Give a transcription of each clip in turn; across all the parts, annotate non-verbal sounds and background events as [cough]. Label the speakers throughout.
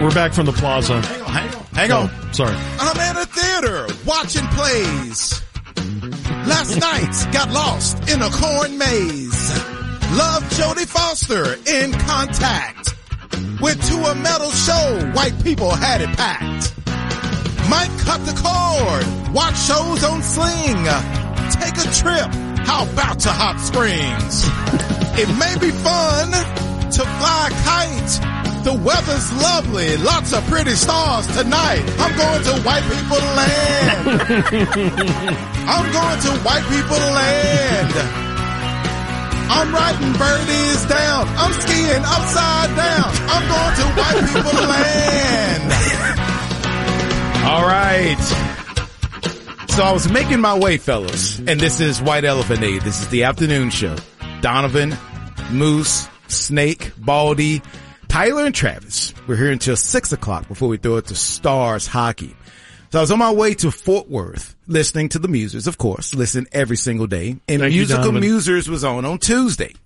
Speaker 1: We're back from the plaza.
Speaker 2: Hang on, hang on, hang on.
Speaker 1: Oh, sorry.
Speaker 2: I'm at a theater watching plays. Last night got lost in a corn maze. Love Jodie Foster in contact. Went to a metal show, white people had it packed. Might cut the cord, watch shows on Sling. Take a trip, how about to Hot Springs? it may be fun to fly a kite. The weather's lovely, lots of pretty stars tonight. I'm going to white people land. [laughs] I'm going to white people land. I'm writing birdies down. I'm skiing upside down. I'm going to white people land. [laughs] All right. So I was making my way, fellas, and this is White Elephant Day. This is the afternoon show. Donovan, Moose, Snake, Baldy, Tyler, and Travis. We're here until six o'clock before we throw it to Stars Hockey. So I was on my way to Fort Worth, listening to the Musers, of course, listen every single day. And
Speaker 1: Thank
Speaker 2: Musical
Speaker 1: Donovan.
Speaker 2: Musers was on on Tuesday.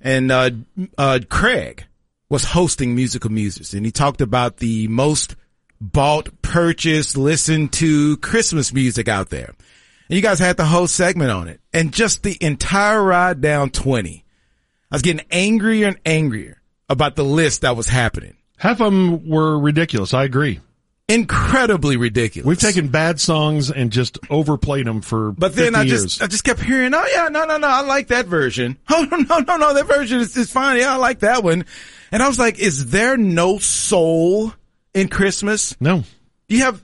Speaker 2: And, uh, uh, Craig was hosting Musical Musers and he talked about the most bought, purchased, listened to Christmas music out there. And you guys had the whole segment on it and just the entire ride down 20. I was getting angrier and angrier about the list that was happening.
Speaker 1: Half of them were ridiculous. I agree.
Speaker 2: Incredibly ridiculous.
Speaker 1: We've taken bad songs and just overplayed them for
Speaker 2: But then
Speaker 1: 50
Speaker 2: I
Speaker 1: years.
Speaker 2: just, I just kept hearing, oh yeah, no, no, no, I like that version. [laughs] Oh no, no, no, no, that version is, is fine. Yeah, I like that one. And I was like, is there no soul in Christmas?
Speaker 1: no.
Speaker 2: You have,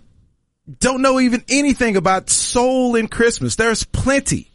Speaker 2: don't know even anything about soul in Christmas. There's plenty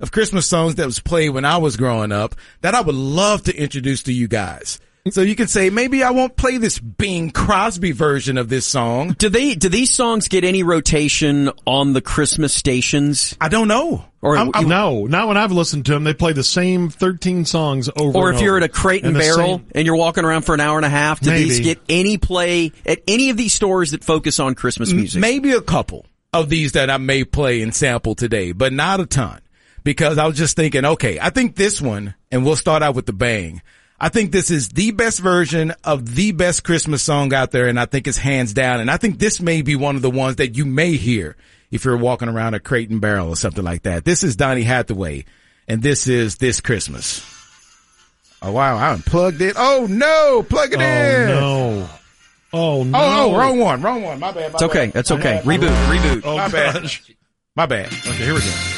Speaker 2: of Christmas songs that was played when I was growing up that I would love to introduce to you guys. So you can say, maybe I won't play this Bing Crosby version of this song.
Speaker 3: Do they do these songs get any rotation on the Christmas stations?
Speaker 2: I don't know.
Speaker 3: Or-
Speaker 2: I'm- I'm-
Speaker 1: no, not when I've listened to them. They play the same 13 songs over
Speaker 3: Or
Speaker 1: and
Speaker 3: if you're
Speaker 1: over.
Speaker 3: at a crate and
Speaker 1: the
Speaker 3: barrel
Speaker 1: same-
Speaker 3: and you're walking around for an hour and a half, do these get any play at any of these stores that focus on Christmas music?
Speaker 2: Maybe a couple of these that I may play and sample today, but not a ton. Because I was just thinking, okay, I think this one, and we'll start out with the bang. I think this is the best version of the best Christmas song out there, and I think it's hands down. And I think this may be one of the ones that you may hear if you're walking around a crate and barrel or something like that. This is Donny Hathaway, and this is This Christmas. Oh wow, I unplugged it. Oh no, plug it
Speaker 1: Oh
Speaker 2: in.
Speaker 1: no. Oh no.
Speaker 2: Oh, oh, wrong one, wrong one. My bad. My
Speaker 3: It's okay.
Speaker 2: bad.
Speaker 3: That's okay. Reboot. Reboot.
Speaker 1: Oh,
Speaker 2: My bad. My bad.
Speaker 1: Okay, here we go.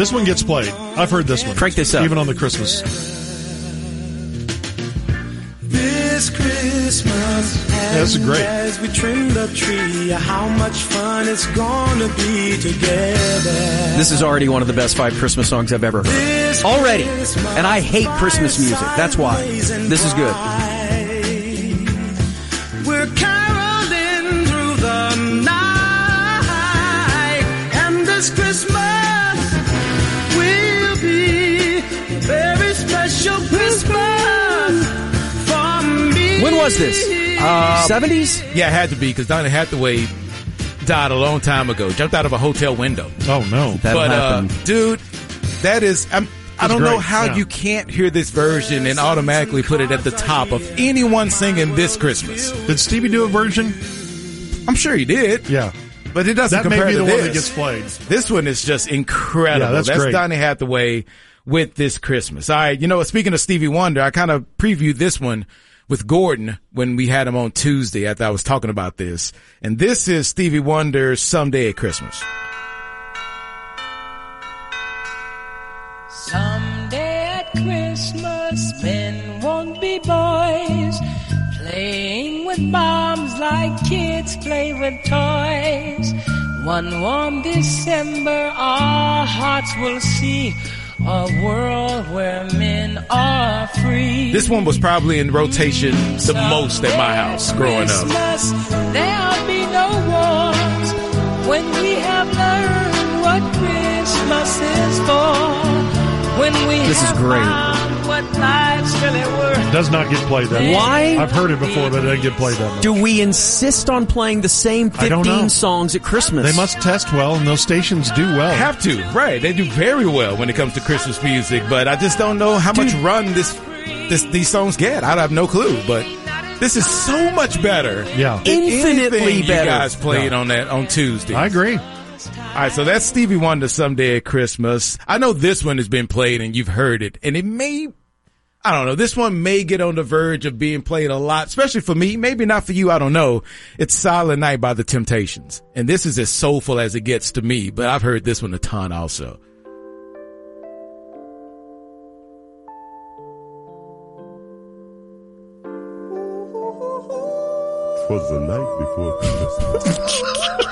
Speaker 1: This one gets played. I've heard this one.
Speaker 3: Crank this up.
Speaker 1: Even on the Christmas.
Speaker 4: This Christmas.
Speaker 1: this is great.
Speaker 4: As we trim the tree, how much fun it's gonna be together.
Speaker 3: This is already one of the best five Christmas songs I've ever heard.
Speaker 4: This
Speaker 3: Already.
Speaker 4: Christmas,
Speaker 3: And I hate Christmas music. That's why. This is good.
Speaker 4: We're caroling through the night, and this Christmas
Speaker 3: was this?
Speaker 2: Uh,
Speaker 3: 70s?
Speaker 2: Yeah, it had to be because Donny Hathaway died a long time ago. Jumped out of a hotel window.
Speaker 1: Oh no.
Speaker 3: That
Speaker 2: but
Speaker 3: happened.
Speaker 2: uh, dude, that is. I'm, I don't know how
Speaker 1: yeah.
Speaker 2: you can't hear this version and automatically put it at the top of anyone singing this Christmas.
Speaker 1: Did Stevie do a version?
Speaker 2: I'm sure he did,
Speaker 1: Yeah.
Speaker 2: but it doesn't
Speaker 1: That may be
Speaker 2: to
Speaker 1: the
Speaker 2: this.
Speaker 1: one that gets played.
Speaker 2: This one is just incredible.
Speaker 1: Yeah, that's great.
Speaker 2: Donny Hathaway with this Christmas. All right, you know, speaking of Stevie Wonder, I kind of previewed this one with Gordon when we had him on Tuesday after I was talking about this. And this is Stevie Wonder's Someday at Christmas.
Speaker 5: Someday at Christmas, men won't be boys, playing with bombs like kids play with toys. One warm December, our hearts will see a world where men are free.
Speaker 2: This one was probably in rotation the most at my house growing up.
Speaker 5: There'll be no wars when we have learned what Christmas is for. When we
Speaker 3: This is great.
Speaker 5: what life's really.
Speaker 1: Does not get played that much.
Speaker 3: Why?
Speaker 1: I've heard it before, but it doesn't get played that much.
Speaker 3: Do we insist on playing the same
Speaker 1: I don't know.
Speaker 3: 15 songs at Christmas?
Speaker 1: They must test well, and those stations do well.
Speaker 2: Have to, right? They do very well when it comes to Christmas music, but I just don't know how much run this, this these songs get. I have no clue, but this is so much better.
Speaker 1: Yeah.
Speaker 2: than
Speaker 3: Infinitely
Speaker 2: anything
Speaker 3: better.
Speaker 2: You guys played
Speaker 1: No.
Speaker 2: on that on Tuesday.
Speaker 1: I agree.
Speaker 2: All right, so that's Stevie Wonder someday at Christmas. I know this one has been played and you've heard it, and it may, I don't know, this one may get on the verge of being played a lot, especially for me. Maybe not for you. I don't know. It's Silent Night by the Temptations, and this is as soulful as it gets to me. But I've heard this one a ton also.
Speaker 6: Twas the night before Christmas.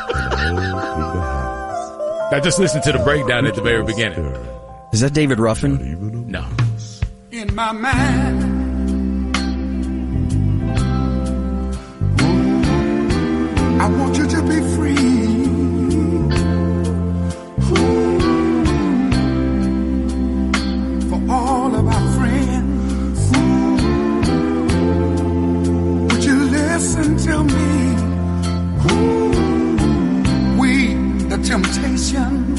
Speaker 6: [laughs] and all through the house.
Speaker 2: I just listened to the breakdown at the very beginning.
Speaker 3: Is that David Ruffin?
Speaker 6: Even a
Speaker 2: No.
Speaker 4: My mind. I want you to be free. For all of our friends. Would you listen to me? We, the temptations.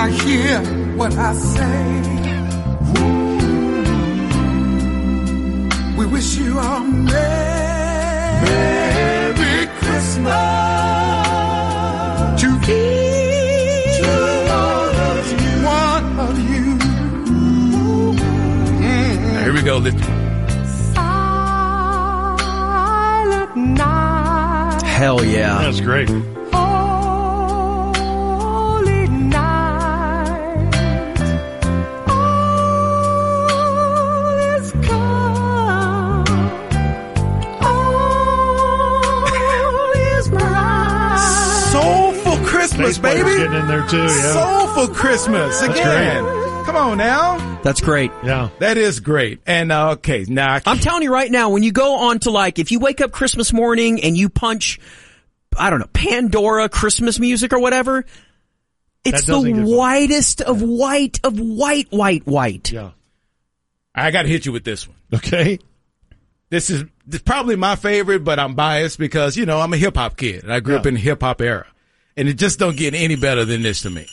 Speaker 4: Now hear what I say. We wish you a Merry Christmas to each one of you.
Speaker 2: Now, here we go. Let's-
Speaker 5: Silent night,
Speaker 3: Hell yeah.
Speaker 1: That's great.
Speaker 2: Christmas, baby.
Speaker 1: getting in there too. Yeah.
Speaker 2: Soulful Christmas again. Come on now.
Speaker 3: That's great.
Speaker 1: yeah.
Speaker 2: That is great. And uh, okay, now I
Speaker 3: I'm telling you right now, when you go on to like, if you wake up Christmas morning and you punch, I don't know, Pandora Christmas music or whatever, it's the
Speaker 1: doesn't get fun.
Speaker 3: whitest of white of white, white, white.
Speaker 1: Yeah.
Speaker 2: I got to hit you with this one.
Speaker 1: Okay.
Speaker 2: This is this is probably my favorite, but I'm biased because you know I'm a hip hop kid and I grew up in the hip hop era, and it just don't get any better than this to me.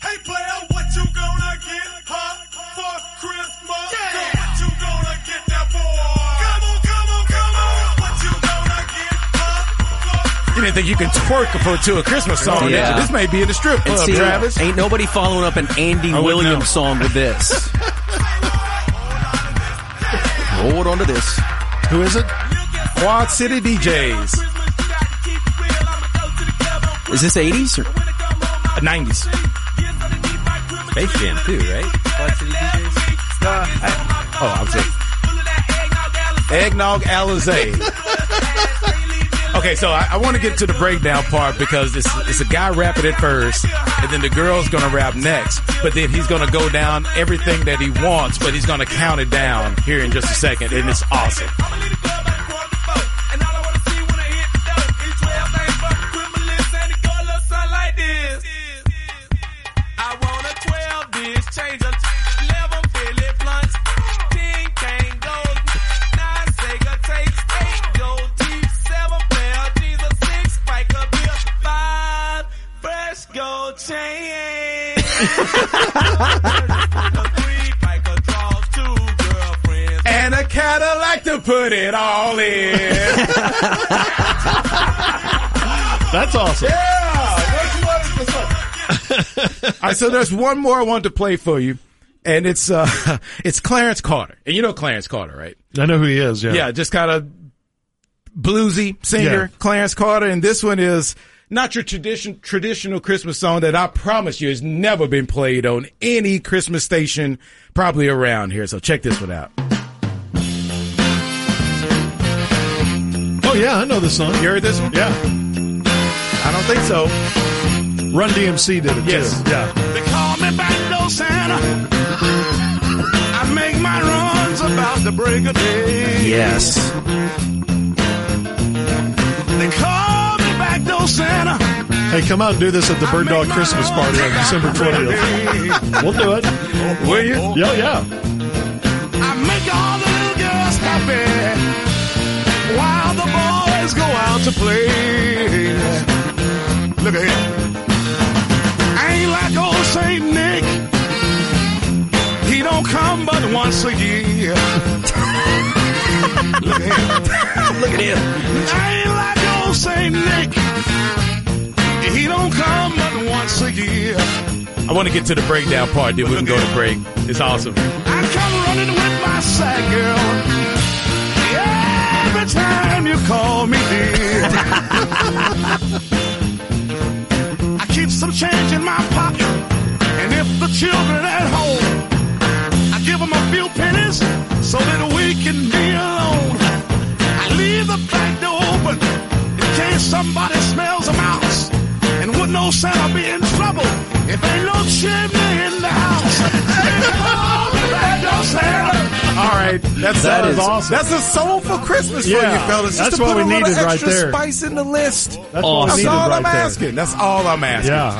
Speaker 7: Hey player, what you gonna get huh, for Christmas? What you gonna get that boy? Come on, come on, come on. What you gonna get huh, for
Speaker 2: You didn't think you can twerk for to a Christmas song? did you?
Speaker 3: Yeah.
Speaker 2: This may be in the strip
Speaker 3: And
Speaker 2: club,
Speaker 3: see,
Speaker 2: Travis.
Speaker 3: ain't nobody following up an Andy oh,
Speaker 2: I wouldn't
Speaker 3: Williams
Speaker 2: know.
Speaker 3: song with this. [laughs] Hold on to this.
Speaker 1: Who is it?
Speaker 2: Quad City DJs,
Speaker 3: Is this 80s? Or?
Speaker 2: nineties.
Speaker 8: Space Jam too, right? Quad City
Speaker 2: Oh, I'm sorry. Eggnog Alizé. Okay, so I, I want to get to the breakdown part because it's it's a guy rapping at first, and then the girl's gonna rap next. But then he's gonna go down everything that he wants, but he's gonna count it down here in just a second, and it's awesome.
Speaker 7: And a
Speaker 2: Cadillac to put it all in.
Speaker 1: That's awesome. Yeah.
Speaker 2: all right, so there's one more I wanted to play for you, and it's uh, [laughs] it's Clarence Carter, and you know Clarence Carter, right?
Speaker 1: I know who he is. Yeah.
Speaker 2: Yeah, just kind of bluesy singer,
Speaker 1: Yeah.
Speaker 2: Clarence Carter, and this one is not your tradition traditional Christmas song that I promise you has never been played on any Christmas station probably around here. So check this one out.
Speaker 1: Oh yeah, I know this song.
Speaker 2: You heard this one?
Speaker 1: Yeah.
Speaker 2: I don't think so.
Speaker 1: Run DMC did it
Speaker 2: Yes.
Speaker 1: too. Yeah.
Speaker 7: They call me backdoor Santa. I make my runs about the break of day.
Speaker 3: Yes.
Speaker 7: They call me backdoor Santa.
Speaker 1: Hey, come out and do this at the Bird Dog Christmas party on December 20th. We'll do it.
Speaker 7: Will you?
Speaker 1: Yeah, yeah.
Speaker 7: I make all the little girls happy while the boys go out to play.
Speaker 9: Want to get to the breakdown part, then we can go to break. It's awesome.
Speaker 7: I come running with my sack, girl. Every time you call me dear. I keep some change in my pocket. And if the children at home, I give them a few pennies so that we can be alone. I leave the back door open in case somebody smells a mouse. And would no Santa be in trouble if ain't no chimney in the house? The back door Santa.
Speaker 9: All right, that's
Speaker 1: That
Speaker 9: that
Speaker 1: is
Speaker 9: awesome.
Speaker 2: That's a soulful Christmas for you fellas. Just
Speaker 1: that's
Speaker 2: to
Speaker 1: what
Speaker 2: put
Speaker 1: we
Speaker 2: a little
Speaker 1: needed right there.
Speaker 2: spice in the list.
Speaker 1: That's
Speaker 3: Awesome.
Speaker 1: what
Speaker 2: That's
Speaker 1: needed
Speaker 2: all
Speaker 1: right
Speaker 2: I'm
Speaker 1: there.
Speaker 2: asking. That's all I'm asking.
Speaker 1: Yeah.